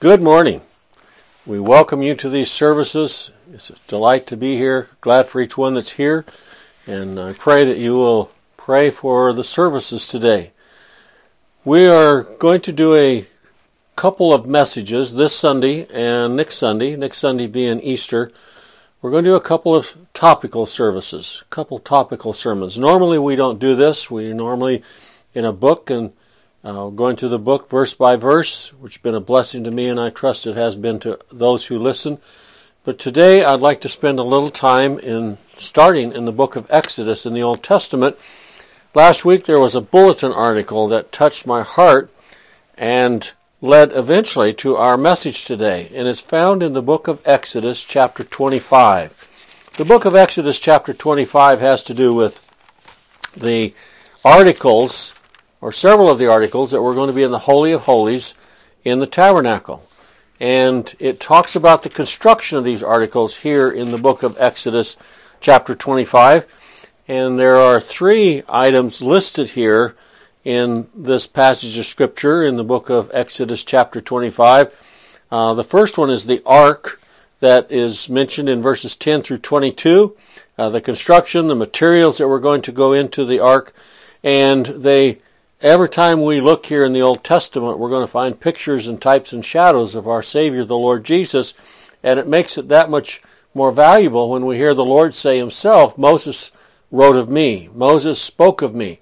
Good morning. We welcome you to these services. It's a delight to be here. Glad for each one that's here. And I pray that you will pray for the services today. We are going to do a couple of messages this Sunday and next Sunday, next Sunday being Easter. We're going to do a couple of topical services, a couple topical sermons. Normally we don't do this. We normally in a book and uh, going through the book verse by verse, which has been a blessing to me, and I trust it has been to those who listen. But today I'd like to spend a little time in starting in the book of Exodus in the Old Testament. Last week there was a bulletin article that touched my heart and led eventually to our message today, and it's found in the book of Exodus, chapter 25. The book of Exodus, chapter 25, has to do with the articles or several of the articles that were going to be in the Holy of Holies in the tabernacle. And it talks about the construction of these articles here in the book of Exodus, chapter 25. And there are three items listed here in this passage of Scripture in the book of Exodus, chapter 25. Uh, the first one is the ark that is mentioned in verses 10 through 22. Uh, the construction, the materials that were going to go into the ark, and they Every time we look here in the Old Testament, we're going to find pictures and types and shadows of our Savior, the Lord Jesus, and it makes it that much more valuable when we hear the Lord say himself, Moses wrote of me, Moses spoke of me.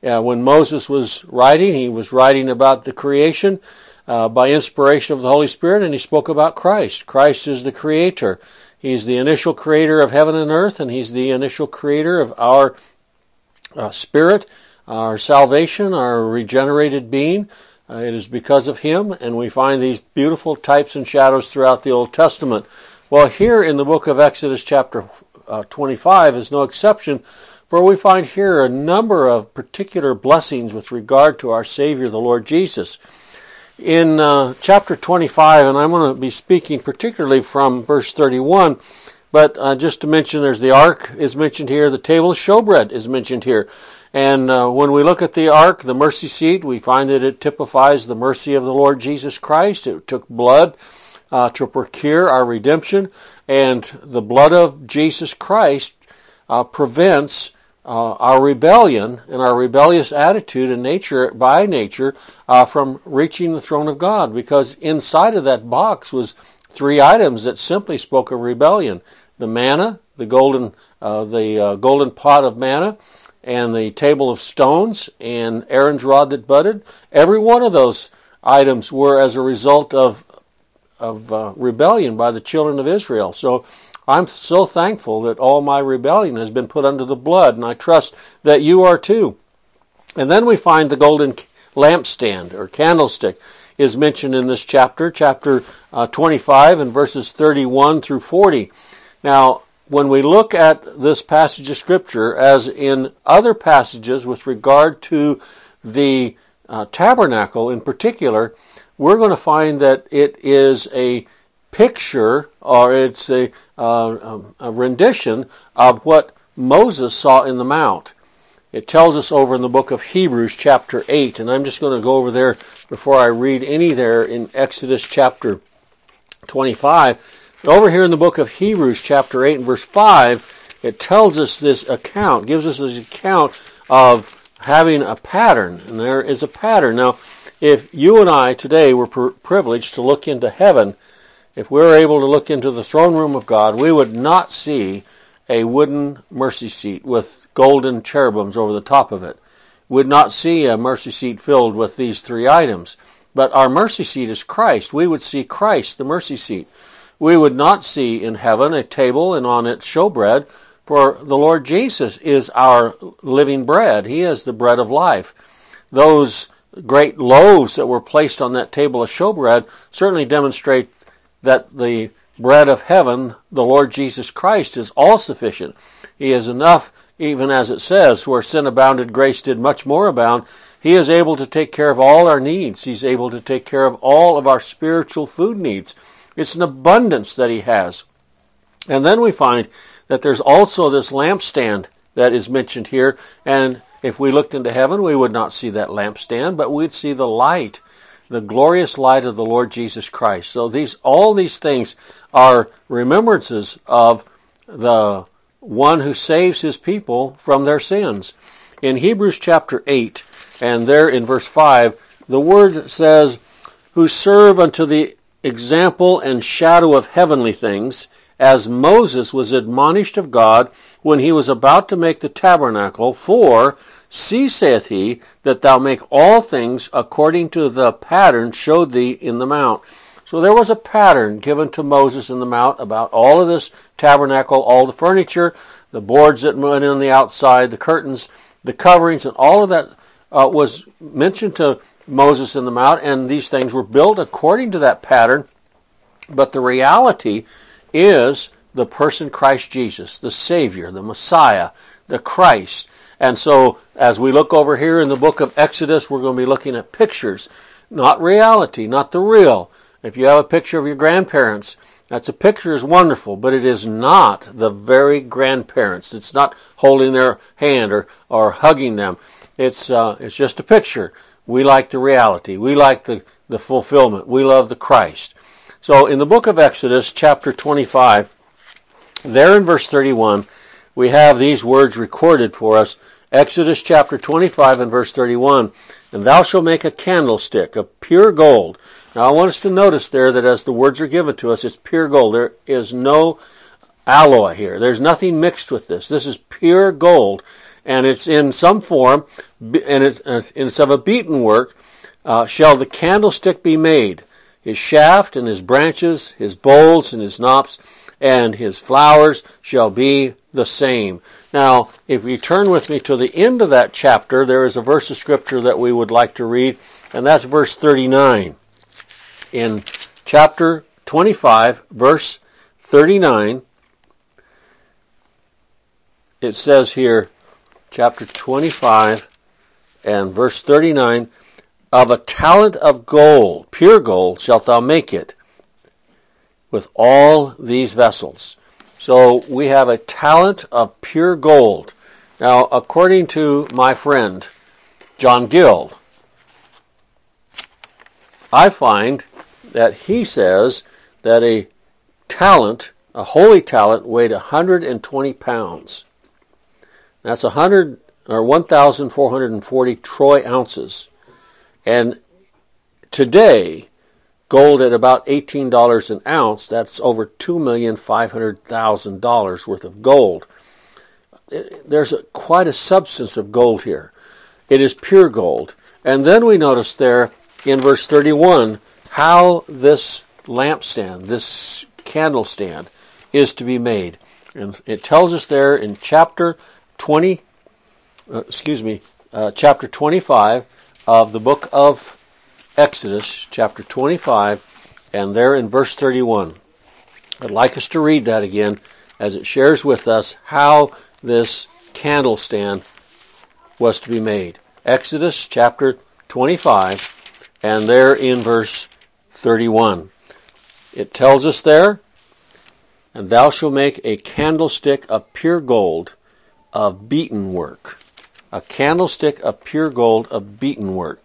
Uh, when Moses was writing, he was writing about the creation uh, by inspiration of the Holy Spirit, and he spoke about Christ. Christ is the creator. He's the initial creator of heaven and earth, and he's the initial creator of our uh, spirit our salvation, our regenerated being. Uh, it is because of him, and we find these beautiful types and shadows throughout the Old Testament. Well, here in the book of Exodus, chapter uh, 25, is no exception, for we find here a number of particular blessings with regard to our Savior, the Lord Jesus. In uh, chapter 25, and I'm going to be speaking particularly from verse 31, but uh, just to mention, there's the ark is mentioned here, the table of showbread is mentioned here. And uh, when we look at the ark, the mercy seat, we find that it typifies the mercy of the Lord Jesus Christ. It took blood uh, to procure our redemption, and the blood of Jesus Christ uh, prevents uh, our rebellion and our rebellious attitude and nature by nature uh, from reaching the throne of God. Because inside of that box was three items that simply spoke of rebellion: the manna, the golden, uh, the golden pot of manna and the table of stones and Aaron's rod that budded. Every one of those items were as a result of of uh, rebellion by the children of Israel. So I'm so thankful that all my rebellion has been put under the blood, and I trust that you are too. And then we find the golden lampstand or candlestick is mentioned in this chapter, chapter uh, 25 and verses 31 through 40. Now, when we look at this passage of Scripture, as in other passages with regard to the uh, tabernacle in particular, we're going to find that it is a picture or it's a, uh, um, a rendition of what Moses saw in the Mount. It tells us over in the book of Hebrews, chapter 8, and I'm just going to go over there before I read any there in Exodus chapter 25 over here in the book of Hebrews, chapter 8 and verse 5, it tells us this account, gives us this account of having a pattern. And there is a pattern. Now, if you and I today were privileged to look into heaven, if we were able to look into the throne room of God, we would not see a wooden mercy seat with golden cherubims over the top of it. We would not see a mercy seat filled with these three items. But our mercy seat is Christ. We would see Christ, the mercy seat we would not see in heaven a table and on it showbread, for the Lord Jesus is our living bread. He is the bread of life. Those great loaves that were placed on that table of showbread certainly demonstrate that the bread of heaven, the Lord Jesus Christ, is all sufficient. He is enough, even as it says, where sin abounded, grace did much more abound. He is able to take care of all our needs. He's able to take care of all of our spiritual food needs. It's an abundance that he has. And then we find that there's also this lampstand that is mentioned here. And if we looked into heaven, we would not see that lampstand, but we'd see the light the glorious light of the Lord Jesus Christ. So these all these things are remembrances of the one who saves his people from their sins. In Hebrews chapter 8 and there in verse 5, the word says, Who serve unto the example and shadow of heavenly things, as Moses was admonished of God when he was about to make the tabernacle, for See, saith he, that thou make all things according to the pattern showed thee in the mount. So there was a pattern given to Moses in the mount about all of this tabernacle, all the furniture, the boards that went in the outside, the curtains, the coverings, and all of that uh, was mentioned to Moses in the mount, and these things were built according to that pattern. But the reality is the person Christ Jesus, the Savior, the Messiah, the Christ. And so, as we look over here in the book of Exodus, we're going to be looking at pictures, not reality, not the real. If you have a picture of your grandparents, that's a picture is wonderful, but it is not the very grandparents. It's not holding their hand or, or hugging them. It's, uh, it's just a picture. We like the reality. We like the, the fulfillment. We love the Christ. So in the book of Exodus, chapter 25, there in verse 31, we have these words recorded for us. Exodus chapter 25 and verse 31. And thou shalt make a candlestick of pure gold. Now I want us to notice there that as the words are given to us, it's pure gold. There is no alloy here. There's nothing mixed with this. This is pure gold. And it's in some form, and it's, uh, it's of a beaten work, uh, shall the candlestick be made. His shaft and his branches, his bowls and his knops, and his flowers shall be the same. Now, if you turn with me to the end of that chapter, there is a verse of scripture that we would like to read, and that's verse 39. In chapter 25, verse 39, it says here, chapter 25 and verse 39, of a talent of gold, pure gold, shalt thou make it with all these vessels. So we have a talent of pure gold. Now, according to my friend John Gill, I find that he says that a talent, a holy talent, weighed 120 pounds. That's 100 or 1,440 troy ounces. And today, Gold at about $18 an ounce, that's over $2,500,000 worth of gold. Eh, there's a, quite a substance of gold here. It is pure gold. And then we notice there in verse 31 how this lampstand, this candle stand, is to be made. And it tells us there in chapter 20, uh, excuse me, uh, chapter 25 of the book of Exodus chapter 25 and there in verse 31. I'd like us to read that again as it shares with us how this candle stand was to be made. Exodus chapter 25 and there in verse 31. It tells us there, and thou shalt make a candlestick of pure gold of beaten work. A candlestick of pure gold of beaten work.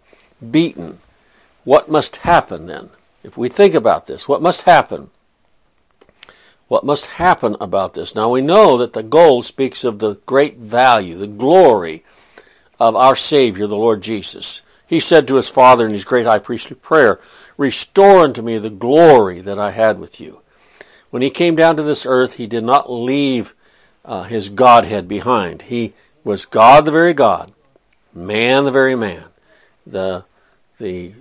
Beaten. What must happen then? If we think about this, what must happen? What must happen about this? Now we know that the gold speaks of the great value, the glory of our Savior, the Lord Jesus. He said to his Father in his great high priestly prayer, Restore unto me the glory that I had with you. When he came down to this earth, he did not leave uh, his Godhead behind. He was God the very God, man the very man. The, the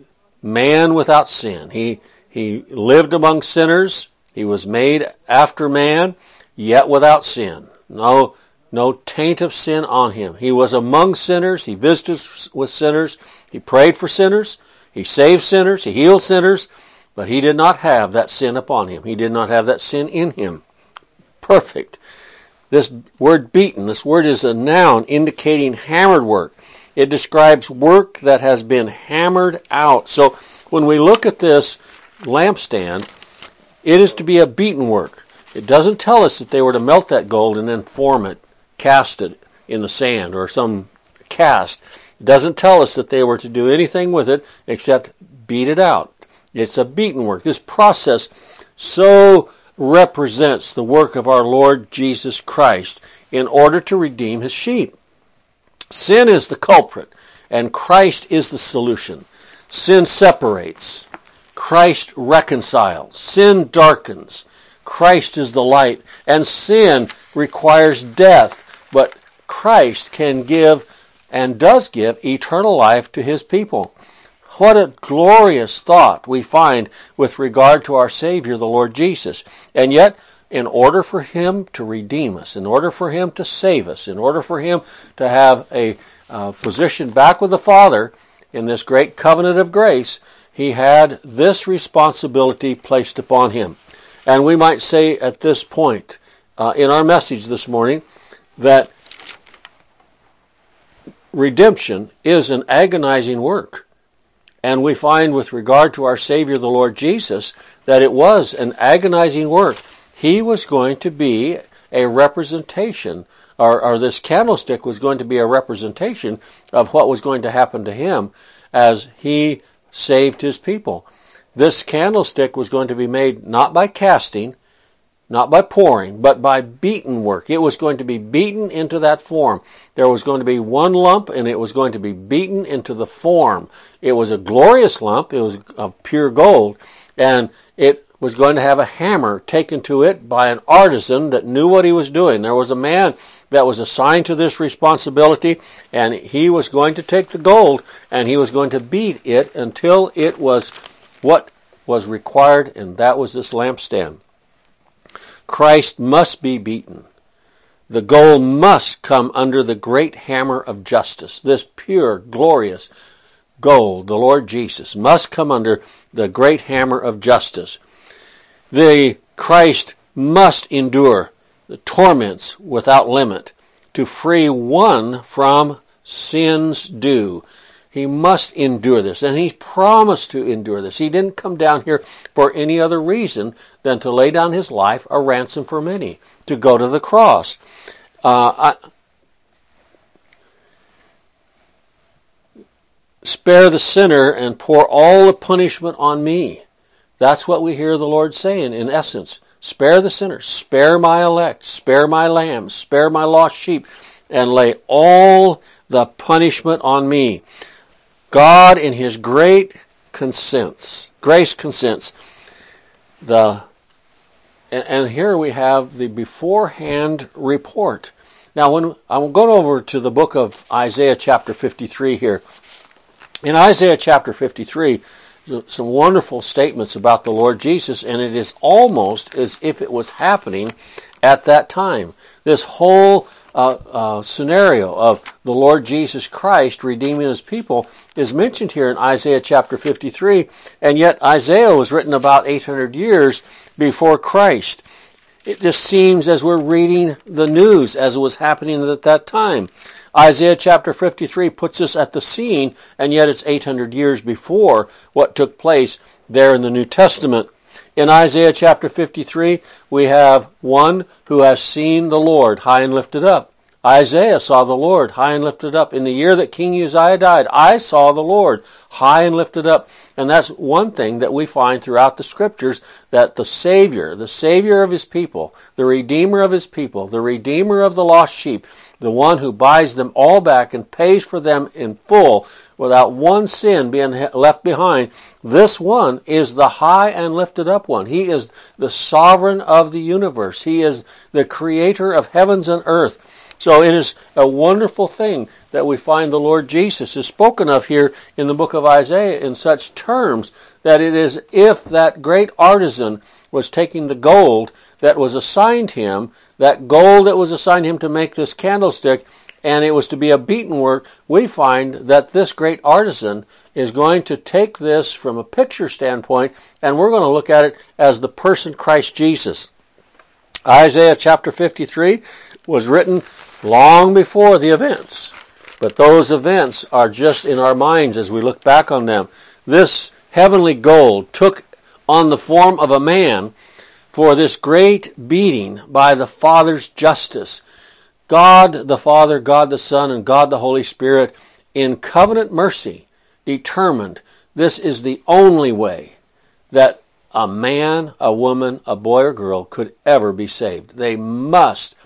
man without sin. He, he lived among sinners. He was made after man, yet without sin. No, no taint of sin on him. He was among sinners. He visited with sinners. He prayed for sinners. He saved sinners. He healed sinners. But he did not have that sin upon him. He did not have that sin in him. Perfect. This word beaten, this word is a noun indicating hammered work. It describes work that has been hammered out. So when we look at this lampstand, it is to be a beaten work. It doesn't tell us that they were to melt that gold and then form it, cast it in the sand or some cast. It doesn't tell us that they were to do anything with it except beat it out. It's a beaten work. This process so represents the work of our Lord Jesus Christ in order to redeem his sheep. Sin is the culprit, and Christ is the solution. Sin separates, Christ reconciles. Sin darkens, Christ is the light. And sin requires death, but Christ can give and does give eternal life to his people. What a glorious thought we find with regard to our Savior, the Lord Jesus. And yet, in order for Him to redeem us, in order for Him to save us, in order for Him to have a uh, position back with the Father in this great covenant of grace, He had this responsibility placed upon Him. And we might say at this point uh, in our message this morning that redemption is an agonizing work. And we find with regard to our Savior, the Lord Jesus, that it was an agonizing work. He was going to be a representation, or, or, this candlestick was going to be a representation of what was going to happen to him as he saved his people. This candlestick was going to be made not by casting, not by pouring, but by beaten work. It was going to be beaten into that form. There was going to be one lump and it was going to be beaten into the form. It was a glorious lump. It was of pure gold and it was going to have a hammer taken to it by an artisan that knew what he was doing. There was a man that was assigned to this responsibility and he was going to take the gold and he was going to beat it until it was what was required and that was this lampstand. Christ must be beaten. The goal must come under the great hammer of justice. This pure, glorious gold, the Lord Jesus, must come under the great hammer of justice. The Christ must endure the torments without limit to free one from sin's due. He must endure this, and he promised to endure this. He didn't come down here for any other reason than to lay down his life a ransom for many, to go to the cross. Uh, I, spare the sinner and pour all the punishment on me. That's what we hear the Lord saying in essence. Spare the sinner, spare my elect, spare my lambs, spare my lost sheep, and lay all the punishment on me. God in his great consents, grace consents. The and, and here we have the beforehand report. Now, when I'm going over to the book of Isaiah chapter 53 here. In Isaiah chapter 53, some wonderful statements about the Lord Jesus, and it is almost as if it was happening at that time. This whole uh, uh, scenario of the Lord Jesus Christ redeeming his people is mentioned here in Isaiah chapter 53, and yet Isaiah was written about 800 years before Christ. It just seems as we're reading the news as it was happening at that time. Isaiah chapter 53 puts us at the scene, and yet it's 800 years before what took place there in the New Testament. In Isaiah chapter 53, we have one who has seen the Lord high and lifted up. Isaiah saw the Lord high and lifted up. In the year that King Uzziah died, I saw the Lord high and lifted up. And that's one thing that we find throughout the scriptures that the Savior, the Savior of his people, the Redeemer of his people, the Redeemer of the lost sheep, the one who buys them all back and pays for them in full, without one sin being left behind. This one is the high and lifted up one. He is the sovereign of the universe. He is the creator of heavens and earth. So it is a wonderful thing that we find the Lord Jesus is spoken of here in the book of Isaiah in such terms that it is if that great artisan was taking the gold that was assigned him, that gold that was assigned him to make this candlestick, and it was to be a beaten work, we find that this great artisan is going to take this from a picture standpoint, and we're going to look at it as the person Christ Jesus. Isaiah chapter 53 was written long before the events, but those events are just in our minds as we look back on them. This heavenly gold took on the form of a man for this great beating by the Father's justice. God the Father, God the Son, and God the Holy Spirit, in covenant mercy, determined this is the only way that a man, a woman, a boy or girl could ever be saved. They must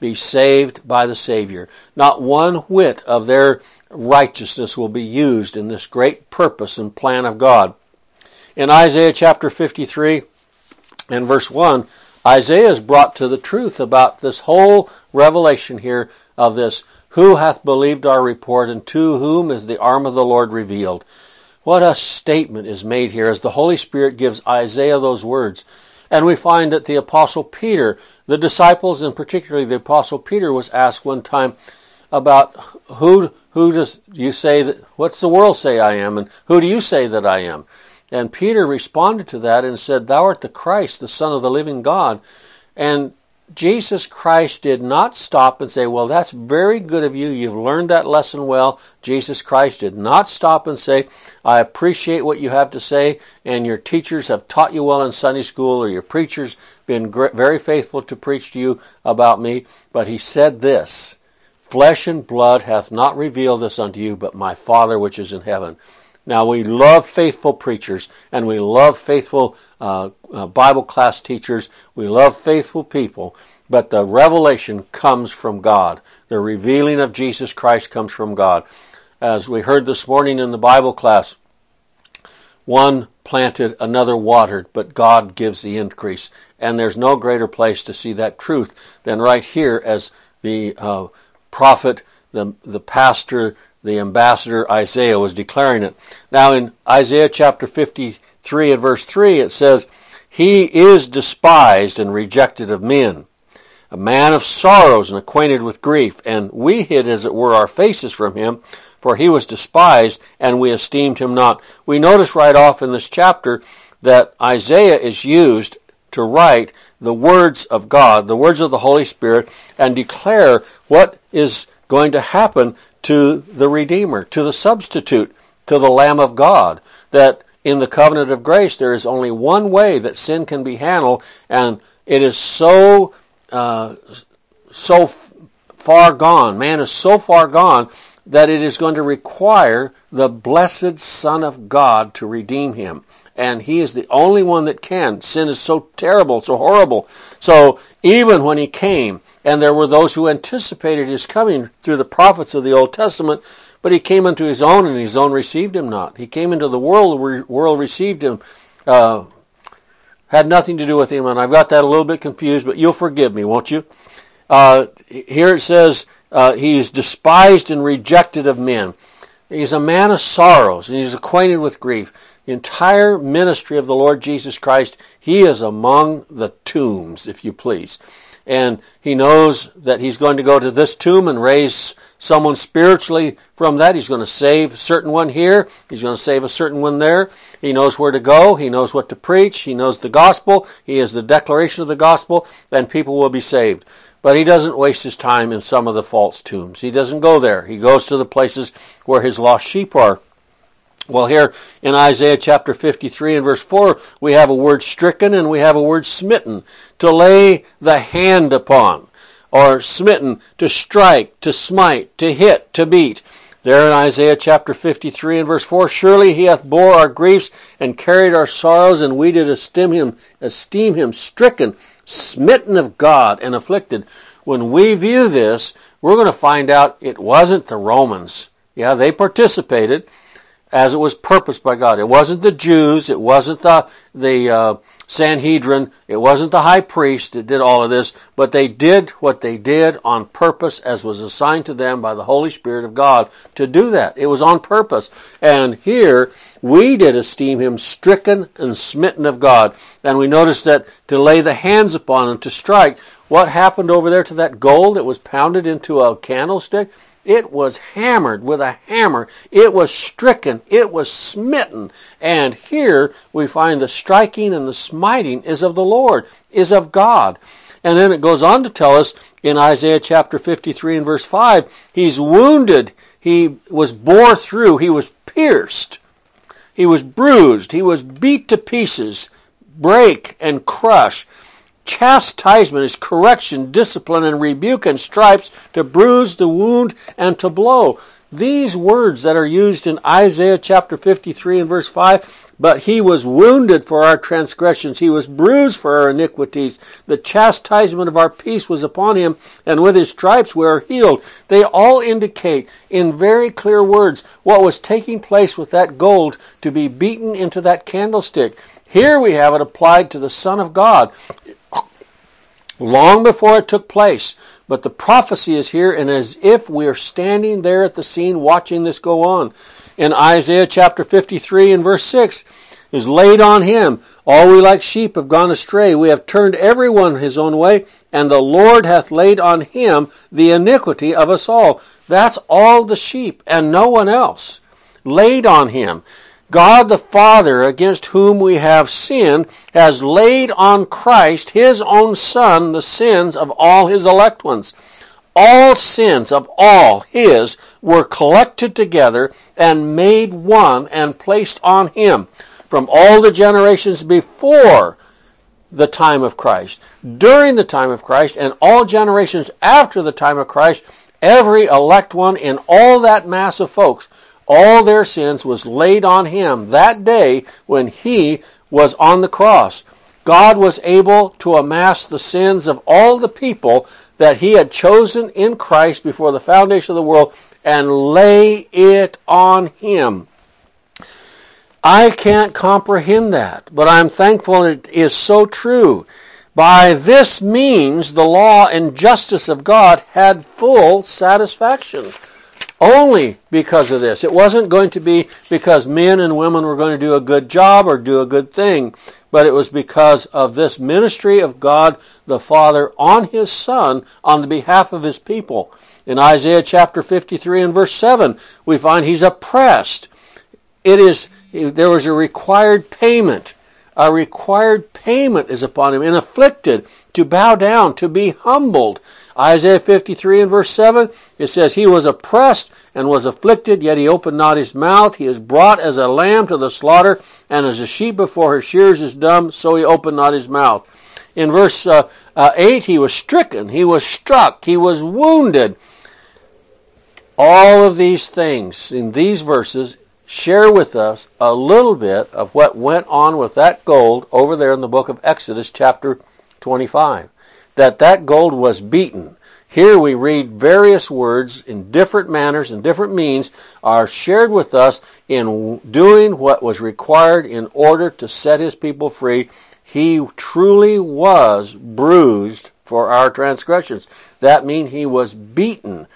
be saved by the Savior. Not one whit of their righteousness will be used in this great purpose and plan of God. In Isaiah chapter 53 and verse 1, Isaiah is brought to the truth about this whole revelation here of this who hath believed our report, and to whom is the arm of the Lord revealed? What a statement is made here as the Holy Spirit gives Isaiah those words. And we find that the Apostle Peter, the disciples, and particularly the Apostle Peter, was asked one time about who who does you say that what's the world say I am, and who do you say that I am? And Peter responded to that and said, Thou art the Christ, the Son of the living God. And Jesus Christ did not stop and say, Well, that's very good of you. You've learned that lesson well. Jesus Christ did not stop and say, I appreciate what you have to say, and your teachers have taught you well in Sunday school, or your preachers been very faithful to preach to you about me. But he said this Flesh and blood hath not revealed this unto you, but my Father which is in heaven. Now, we love faithful preachers and we love faithful uh, uh, Bible class teachers. We love faithful people, but the revelation comes from God. The revealing of Jesus Christ comes from God. As we heard this morning in the Bible class, one planted, another watered, but God gives the increase. And there's no greater place to see that truth than right here as the uh, prophet, the, the pastor, the ambassador Isaiah was declaring it. Now in Isaiah chapter 53 and verse 3 it says, He is despised and rejected of men, a man of sorrows and acquainted with grief, and we hid as it were our faces from him, for he was despised and we esteemed him not. We notice right off in this chapter that Isaiah is used to write the words of God, the words of the Holy Spirit, and declare what is going to happen to the Redeemer, to the substitute, to the Lamb of God. That in the covenant of grace there is only one way that sin can be handled, and it is so uh, so far gone. Man is so far gone that it is going to require the blessed Son of God to redeem him. And he is the only one that can. Sin is so terrible, so horrible. So even when he came, and there were those who anticipated his coming through the prophets of the Old Testament, but he came unto his own, and his own received him not. He came into the world, the world received him, uh, had nothing to do with him, and I've got that a little bit confused, but you'll forgive me, won't you? Uh, here it says, uh, he is despised and rejected of men. He's a man of sorrows, and he's acquainted with grief. Entire ministry of the Lord Jesus Christ, he is among the tombs, if you please and he knows that he's going to go to this tomb and raise someone spiritually from that. He's going to save a certain one here. He's going to save a certain one there. He knows where to go. He knows what to preach. He knows the gospel. He is the declaration of the gospel, and people will be saved. But he doesn't waste his time in some of the false tombs. He doesn't go there. He goes to the places where his lost sheep are. Well, here in Isaiah chapter 53 and verse 4, we have a word stricken and we have a word smitten, to lay the hand upon, or smitten, to strike, to smite, to hit, to beat. There in Isaiah chapter 53 and verse 4, surely he hath bore our griefs and carried our sorrows, and we did esteem him, esteem him stricken, smitten of God, and afflicted. When we view this, we're going to find out it wasn't the Romans. Yeah, they participated as it was purposed by God. It wasn't the Jews, it wasn't the the uh, Sanhedrin, it wasn't the high priest that did all of this, but they did what they did on purpose as was assigned to them by the Holy Spirit of God to do that. It was on purpose. And here we did esteem him stricken and smitten of God. And we notice that to lay the hands upon him to strike, what happened over there to that gold that was pounded into a candlestick? It was hammered with a hammer. It was stricken. It was smitten. And here we find the striking and the smiting is of the Lord, is of God. And then it goes on to tell us in Isaiah chapter 53 and verse 5, he's wounded. He was bore through. He was pierced. He was bruised. He was beat to pieces, break and crush. Chastisement is correction, discipline, and rebuke and stripes to bruise the wound and to blow. these words that are used in Isaiah chapter 53 and verse 5, but he was wounded for our transgressions, he was bruised for our iniquities, the chastisement of our peace was upon him, and with his stripes we are healed. They all indicate in very clear words what was taking place with that gold to be beaten into that candlestick. Here we have it applied to the Son of God long before it took place. But the prophecy is here, and as if we are standing there at the scene watching this go on. In Isaiah chapter 53 and verse 6, is laid on him. All we like sheep have gone astray. We have turned every one his own way, and the Lord hath laid on him the iniquity of us all. That's all the sheep and no one else. Laid on him. God the Father, against whom we have sinned, has laid on Christ, his own Son, the sins of all his elect ones. All sins of all his were collected together and made one and placed on him from all the generations before the time of Christ, during the time of Christ, and all generations after the time of Christ, every elect one in all that mass of folks all their sins was laid on him that day when he was on the cross. God was able to amass the sins of all the people that he had chosen in Christ before the foundation of the world and lay it on him. I can't comprehend that, but I'm thankful it is so true. By this means, the law and justice of God had full satisfaction only because of this. It wasn't going to be because men and women were going to do a good job or do a good thing, but it was because of this ministry of God the Father on his Son on the behalf of his people. In Isaiah chapter 53 and verse 7, we find he's oppressed. It is, there was a required payment. A required payment is upon him, and afflicted, to bow down, to be humbled. Isaiah 53 and verse 7, it says, He was oppressed and was afflicted, yet he opened not his mouth. He is brought as a lamb to the slaughter, and as a sheep before her shears is dumb, so he opened not his mouth. In verse uh, uh, 8, he was stricken, he was struck, he was wounded. All of these things in these verses share with us a little bit of what went on with that gold over there in the book of Exodus, chapter 25 that that gold was beaten. Here we read various words in different manners and different means are shared with us in doing what was required in order to set his people free. He truly was bruised for our transgressions. That means he was beaten.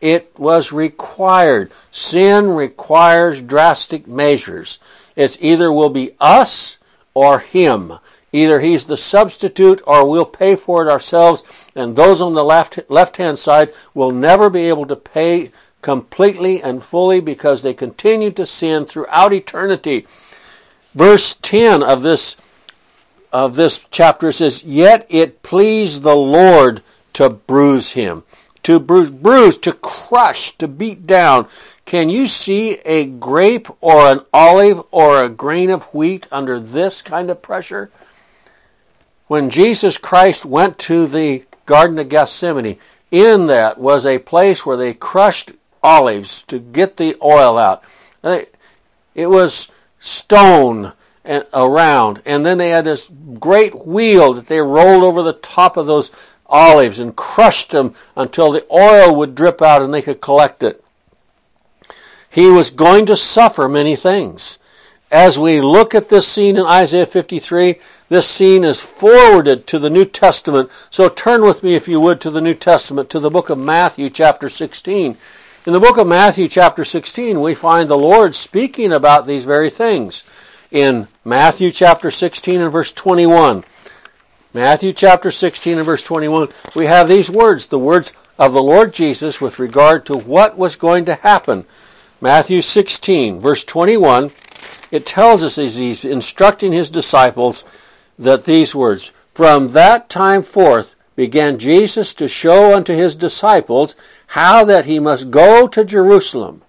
It was required. Sin requires drastic measures. It's either will be us or him. Either he's the substitute or we'll pay for it ourselves, and those on the left left hand side will never be able to pay completely and fully because they continue to sin throughout eternity. Verse 10 of this of this chapter says, Yet it pleased the Lord to bruise him. To bruise, bruise, to crush, to beat down. Can you see a grape or an olive or a grain of wheat under this kind of pressure? When Jesus Christ went to the Garden of Gethsemane, in that was a place where they crushed olives to get the oil out. It was stone and around, and then they had this great wheel that they rolled over the top of those olives and crushed them until the oil would drip out and they could collect it. He was going to suffer many things. As we look at this scene in Isaiah 53, this scene is forwarded to the New Testament. So turn with me, if you would, to the New Testament, to the book of Matthew, chapter 16. In the book of Matthew, chapter 16, we find the Lord speaking about these very things. In Matthew, chapter 16, and verse 21. Matthew, chapter 16, and verse 21, we have these words, the words of the Lord Jesus with regard to what was going to happen. Matthew 16, verse 21 it tells us as he's instructing his disciples that these words, From that time forth began Jesus to show unto his disciples how that he must go to Jerusalem.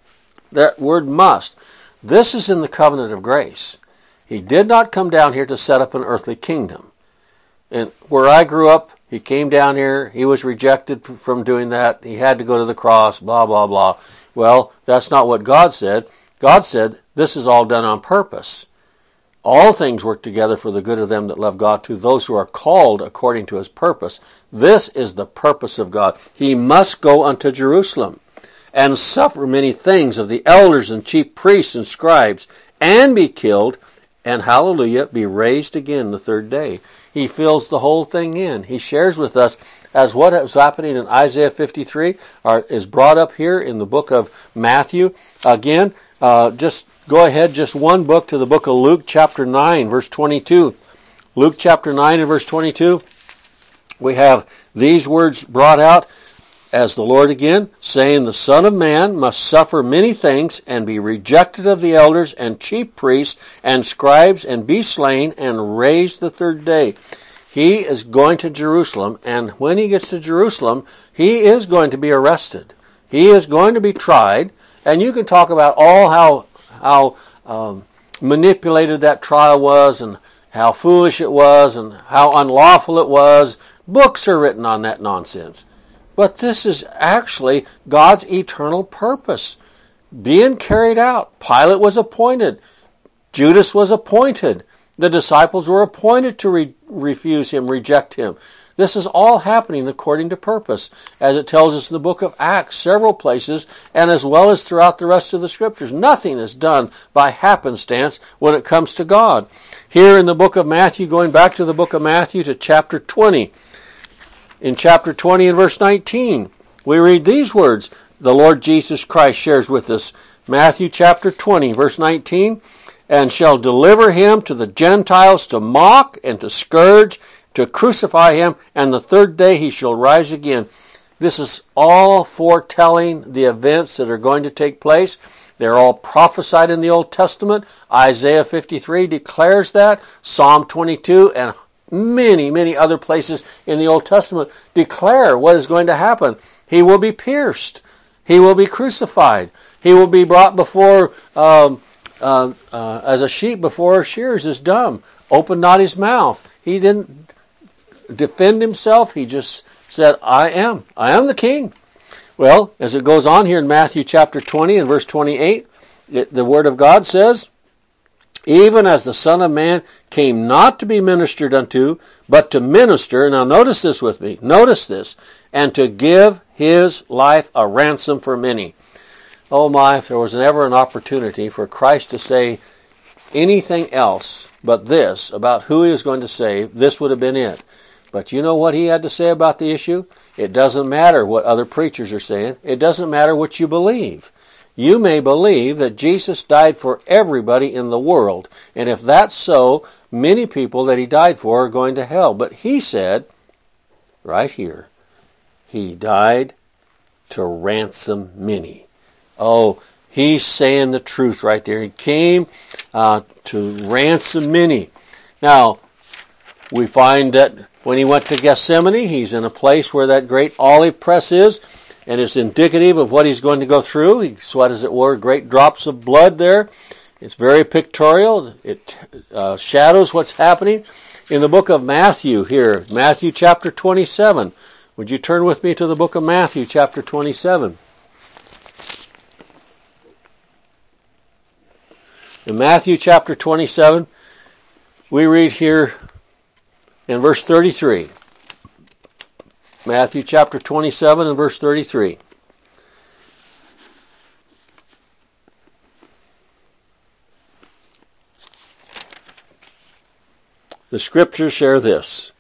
That word must. This is in the covenant of grace. He did not come down here to set up an earthly kingdom. And where I grew up, he came down here. He was rejected from doing that. He had to go to the cross, blah, blah, blah. Well, that's not what God said. God said this is all done on purpose. All things work together for the good of them that love God, to those who are called according to his purpose. This is the purpose of God. He must go unto Jerusalem and suffer many things of the elders and chief priests and scribes, and be killed, and hallelujah, be raised again the third day. He fills the whole thing in. He shares with us as what is happening in Isaiah 53 are, is brought up here in the book of Matthew. Again, uh, just go ahead, just one book to the book of Luke, chapter 9, verse 22. Luke chapter 9 and verse 22. We have these words brought out as the Lord again, saying, The Son of Man must suffer many things and be rejected of the elders and chief priests and scribes and be slain and raised the third day. He is going to Jerusalem, and when he gets to Jerusalem, he is going to be arrested. He is going to be tried, and you can talk about all how how um, manipulated that trial was, and how foolish it was, and how unlawful it was. Books are written on that nonsense. But this is actually God's eternal purpose being carried out. Pilate was appointed. Judas was appointed. The disciples were appointed to re- refuse him, reject him. This is all happening according to purpose, as it tells us in the book of Acts, several places, and as well as throughout the rest of the scriptures. Nothing is done by happenstance when it comes to God. Here in the book of Matthew, going back to the book of Matthew to chapter 20, in chapter 20 and verse 19, we read these words the Lord Jesus Christ shares with us. Matthew chapter 20, verse 19, and shall deliver him to the Gentiles to mock and to scourge, to crucify him, and the third day he shall rise again. This is all foretelling the events that are going to take place. They're all prophesied in the Old Testament. Isaiah 53 declares that. Psalm 22 and many, many other places in the Old Testament declare what is going to happen. He will be pierced. He will be crucified. He will be brought before, um, uh, uh, as a sheep before her shears is dumb. Open not his mouth. He didn't defend himself. He just said, I am. I am the king. Well, as it goes on here in Matthew chapter 20 and verse 28, it, the Word of God says, even as the Son of Man came not to be ministered unto, but to minister. Now, notice this with me. Notice this. And to give his life a ransom for many. Oh my, if there was ever an opportunity for Christ to say anything else but this about who he was going to save, this would have been it. But you know what he had to say about the issue? It doesn't matter what other preachers are saying. It doesn't matter what you believe. You may believe that Jesus died for everybody in the world, and if that's so, many people that he died for are going to hell. But he said, right here, he died to ransom many. Oh, he's saying the truth right there. He came uh, to ransom many. Now, we find that when he went to Gethsemane, he's in a place where that great olive press is and it's indicative of what he's going to go through. He sweat, as it were, great drops of blood there. It's very pictorial. It uh, shadows what's happening in the book of Matthew here, Matthew chapter 27. Would you turn with me to the book of Matthew chapter 27? In Matthew chapter 27, we read here in verse 33. Matthew chapter 27 and verse 33. The scriptures share this.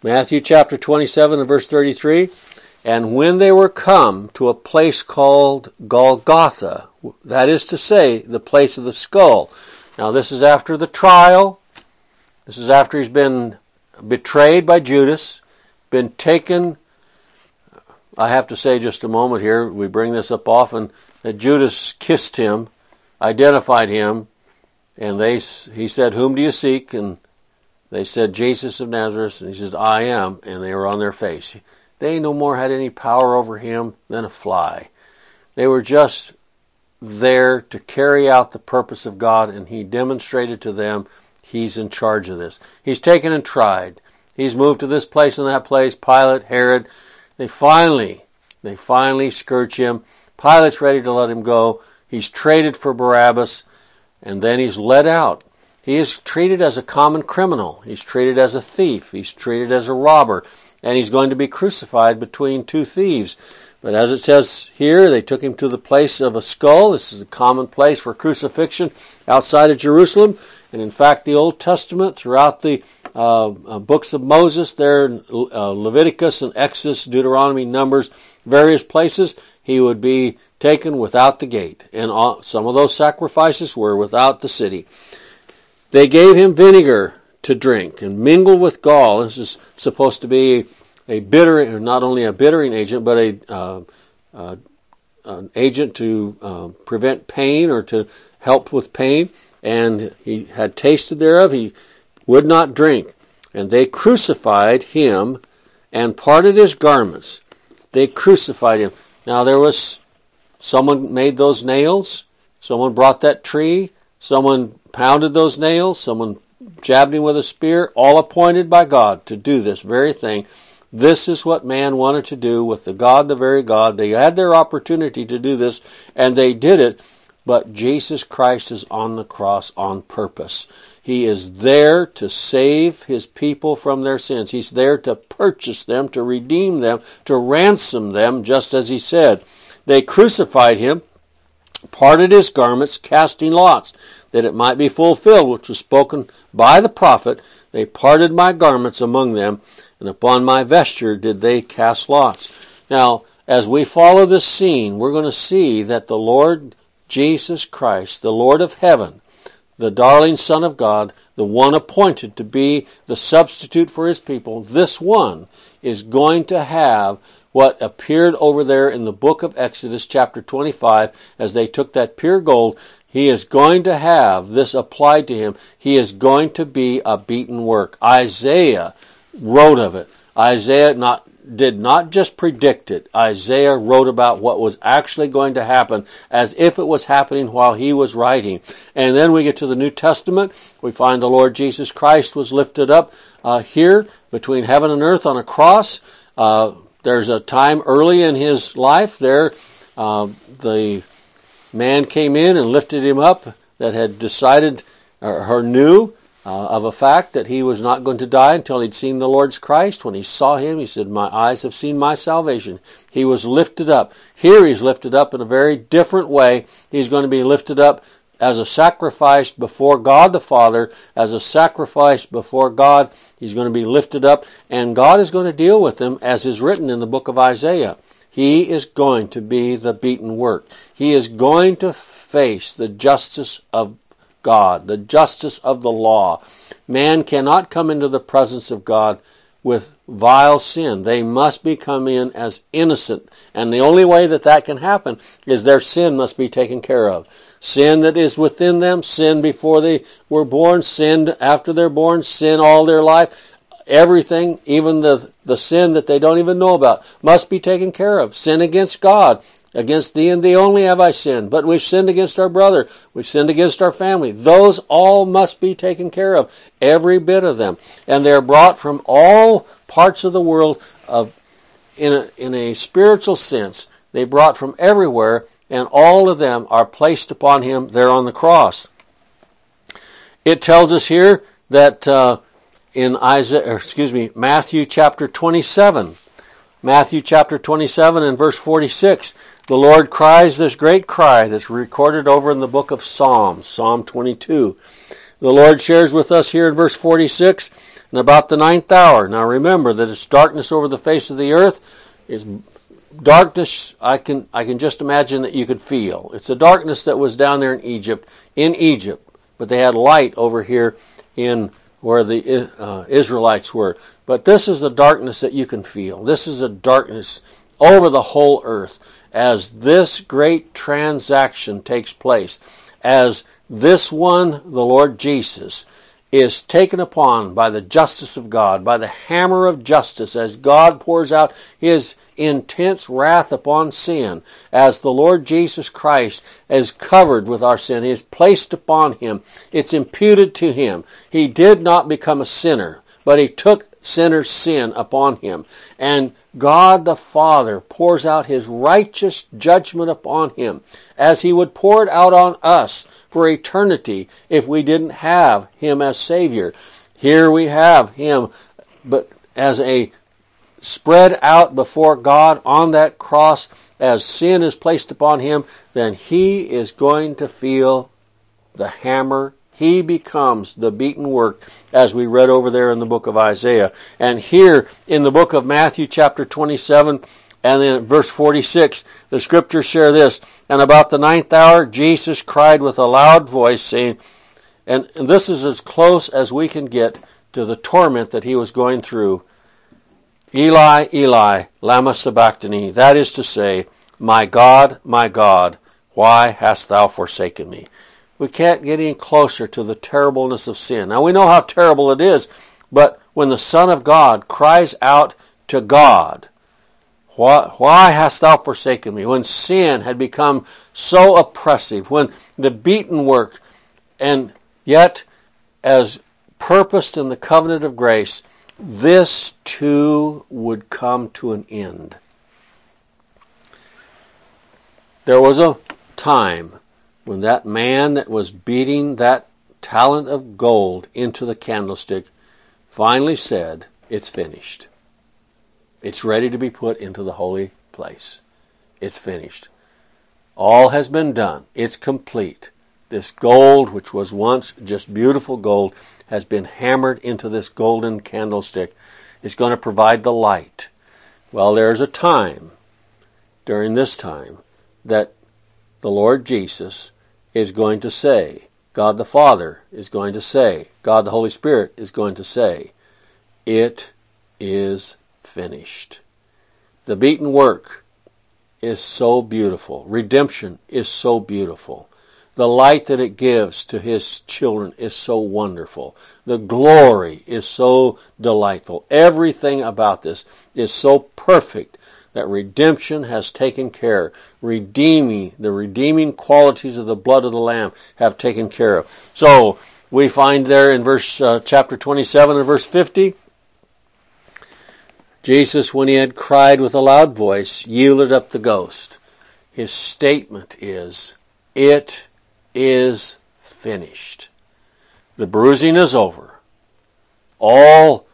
Matthew chapter 27 and verse 33. And when they were come to a place called Golgotha, that is to say, the place of the skull. Now, this is after the trial. This is after he's been betrayed by Judas been taken. I have to say just a moment here, we bring this up often, that Judas kissed him, identified him, and they he said, Whom do you seek? And they said, Jesus of Nazareth. And he says, I am. And they were on their face. They no more had any power over him than a fly. They were just there to carry out the purpose of God, and he demonstrated to them he's in charge of this. He's taken and tried. He's moved to this place and that place. Pilate, Herod, they finally, they finally scourge him. Pilate's ready to let him go. He's traded for Barabbas, and then he's let out. He is treated as a common criminal. He's treated as a thief. He's treated as a robber. And he's going to be crucified between two thieves. But as it says here, they took him to the place of a skull. This is a common place for crucifixion outside of Jerusalem. And in fact, the Old Testament, throughout the uh, uh, books of Moses, there, uh, Leviticus and Exodus, Deuteronomy, Numbers, various places, he would be taken without the gate. And all, some of those sacrifices were without the city. They gave him vinegar to drink and mingled with gall. This is supposed to be a bitter, not only a bittering agent, but a uh, uh, an agent to uh, prevent pain or to help with pain. And he had tasted thereof; he would not drink. And they crucified him and parted his garments. They crucified him. Now there was someone made those nails. Someone brought that tree. Someone pounded those nails. Someone jabbed him with a spear, all appointed by God to do this very thing. This is what man wanted to do with the God, the very God. They had their opportunity to do this, and they did it, but Jesus Christ is on the cross on purpose. He is there to save his people from their sins. He's there to purchase them, to redeem them, to ransom them, just as he said. They crucified him, parted his garments, casting lots that it might be fulfilled, which was spoken by the prophet. They parted my garments among them, and upon my vesture did they cast lots. Now, as we follow this scene, we're going to see that the Lord Jesus Christ, the Lord of heaven, the darling Son of God, the one appointed to be the substitute for his people, this one is going to have what appeared over there in the book of Exodus, chapter 25, as they took that pure gold he is going to have this applied to him. He is going to be a beaten work. Isaiah wrote of it. Isaiah not did not just predict it. Isaiah wrote about what was actually going to happen as if it was happening while he was writing. And then we get to the New Testament. We find the Lord Jesus Christ was lifted up uh, here between heaven and earth on a cross. Uh, there's a time early in his life there. Uh, the man came in and lifted him up that had decided or, knew uh, of a fact that he was not going to die until he'd seen the Lord's Christ. When he saw him, he said, My eyes have seen my salvation. He was lifted up. Here he's lifted up in a very different way. He's going to be lifted up as a sacrifice before God the Father, as a sacrifice before God. He's going to be lifted up, and God is going to deal with him as is written in the book of Isaiah. He is going to be the beaten work. He is going to face the justice of God, the justice of the law. Man cannot come into the presence of God with vile sin. They must be come in as innocent. And the only way that that can happen is their sin must be taken care of. Sin that is within them, sin before they were born, sin after they're born, sin all their life everything, even the, the sin that they don't even know about, must be taken care of. Sin against God. Against thee and thee only have I sinned. But we've sinned against our brother. We've sinned against our family. Those all must be taken care of. Every bit of them. And they're brought from all parts of the world of, in, a, in a spiritual sense. They brought from everywhere, and all of them are placed upon him there on the cross. It tells us here that uh, in Isaiah, excuse me, Matthew chapter 27. Matthew chapter 27 and verse 46. The Lord cries this great cry that's recorded over in the book of Psalms, Psalm 22. The Lord shares with us here in verse 46 and about the ninth hour. Now remember that it's darkness over the face of the earth. It's darkness I can I can just imagine that you could feel. It's a darkness that was down there in Egypt, in Egypt, but they had light over here in where the uh, Israelites were. But this is the darkness that you can feel. This is a darkness over the whole earth as this great transaction takes place. As this one, the Lord Jesus, is taken upon by the justice of God, by the hammer of justice, as God pours out his intense wrath upon sin, as the Lord Jesus Christ is covered with our sin, is placed upon him, it's imputed to him. He did not become a sinner, but he took sinner's sin upon him. And God the Father pours out his righteous judgment upon him as he would pour it out on us for eternity if we didn't have him as Savior. Here we have him, but as a spread out before God on that cross, as sin is placed upon him, then he is going to feel the hammer. He becomes the beaten work, as we read over there in the book of Isaiah. And here in the book of Matthew, chapter 27, and then verse 46, the scriptures share this. And about the ninth hour, Jesus cried with a loud voice, saying, and this is as close as we can get to the torment that he was going through. Eli, Eli, lama sabachthani. That is to say, My God, my God, why hast thou forsaken me? We can't get any closer to the terribleness of sin. Now we know how terrible it is, but when the Son of God cries out to God, why, why, hast thou forsaken me? When sin had become so oppressive, when the beaten work, and yet, as purposed in the covenant of grace, this too would come to an end. There was a time when that man that was beating that talent of gold into the candlestick finally said, It's finished. It's ready to be put into the holy place. It's finished. All has been done. It's complete. This gold, which was once just beautiful gold, has been hammered into this golden candlestick. It's going to provide the light. Well, there's a time during this time that the Lord Jesus is going to say, God the Father is going to say, God the Holy Spirit is going to say, It is finished. The beaten work is so beautiful. Redemption is so beautiful. The light that it gives to his children is so wonderful. The glory is so delightful. Everything about this is so perfect that redemption has taken care. Redeeming, the redeeming qualities of the blood of the Lamb have taken care of. So, we find there in verse uh, chapter 27 and verse 50 Jesus, when he had cried with a loud voice, yielded up the ghost. His statement is, It is finished. The bruising is over. All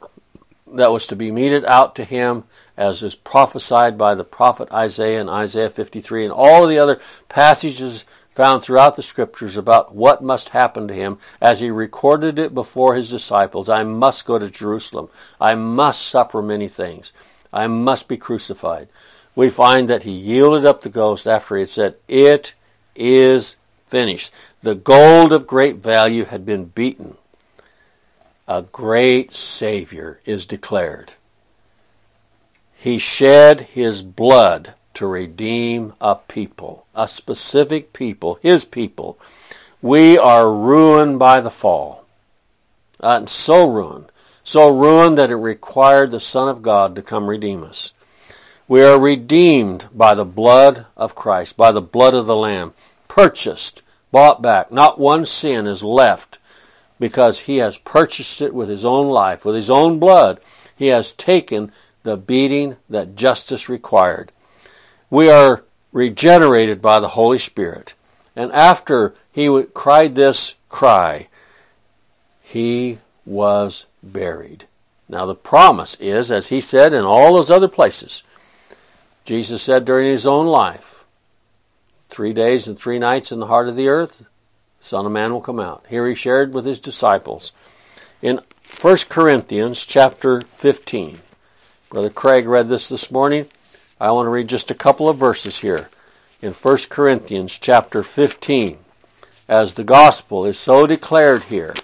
that was to be meted out to him, as is prophesied by the prophet Isaiah in Isaiah 53, and all the other passages found throughout the scriptures about what must happen to him as he recorded it before his disciples. I must go to Jerusalem. I must suffer many things. I must be crucified. We find that he yielded up the ghost after he had said, It is finished. The gold of great value had been beaten. A great Savior is declared. He shed his blood to redeem a people, a specific people, his people. We are ruined by the fall. Uh, and so ruined. So ruined that it required the Son of God to come redeem us. We are redeemed by the blood of Christ, by the blood of the Lamb, purchased, bought back. Not one sin is left because he has purchased it with his own life, with his own blood. He has taken the beating that justice required. We are regenerated by the Holy Spirit. And after he cried this cry, he was buried. Now, the promise is, as he said in all those other places, Jesus said during his own life, three days and three nights in the heart of the earth, the Son of Man will come out. Here he shared with his disciples. In 1 Corinthians chapter 15, Brother Craig read this this morning. I want to read just a couple of verses here in 1 Corinthians chapter 15. As the gospel is so declared here,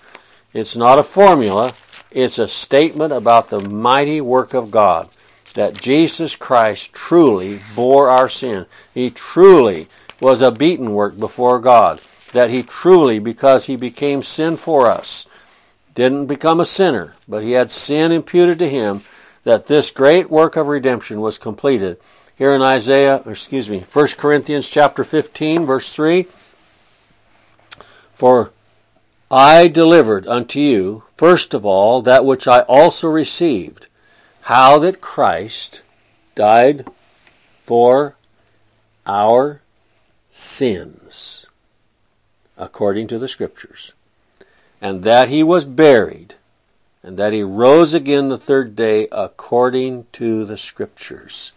it's not a formula, it's a statement about the mighty work of God that Jesus Christ truly bore our sin. He truly was a beaten work before God. That he truly, because he became sin for us, didn't become a sinner, but he had sin imputed to him that this great work of redemption was completed. Here in Isaiah, excuse me, 1 Corinthians chapter 15, verse 3. For I delivered unto you First of all, that which I also received, how that Christ died for our sins, according to the Scriptures, and that he was buried, and that he rose again the third day, according to the Scriptures.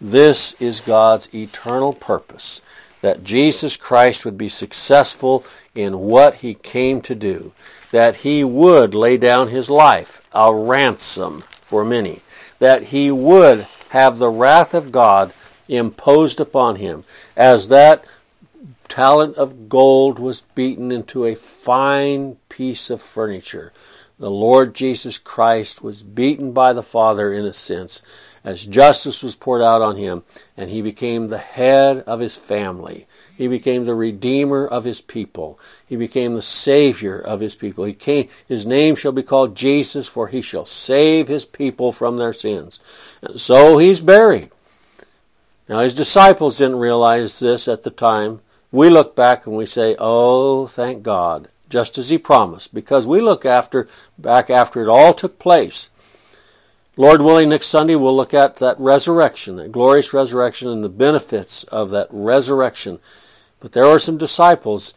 This is God's eternal purpose that Jesus Christ would be successful in what he came to do, that he would lay down his life, a ransom for many, that he would have the wrath of God imposed upon him, as that talent of gold was beaten into a fine piece of furniture. The Lord Jesus Christ was beaten by the Father in a sense, as justice was poured out on him, and he became the head of his family. He became the redeemer of his people. He became the savior of his people. He came, his name shall be called Jesus, for he shall save his people from their sins. And so he's buried. Now his disciples didn't realize this at the time. We look back and we say, "Oh, thank God," just as he promised, because we look after back after it all took place. Lord willing, next Sunday we'll look at that resurrection, that glorious resurrection, and the benefits of that resurrection. But there were some disciples,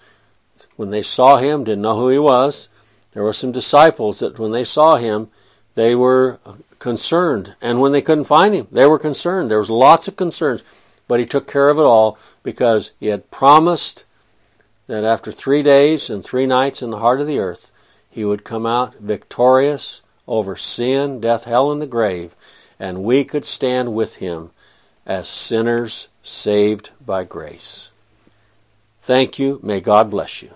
when they saw him, didn't know who he was. There were some disciples that when they saw him, they were concerned. And when they couldn't find him, they were concerned. There was lots of concerns. But he took care of it all because he had promised that after three days and three nights in the heart of the earth, he would come out victorious over sin, death, hell, and the grave, and we could stand with him as sinners saved by grace. Thank you. May God bless you.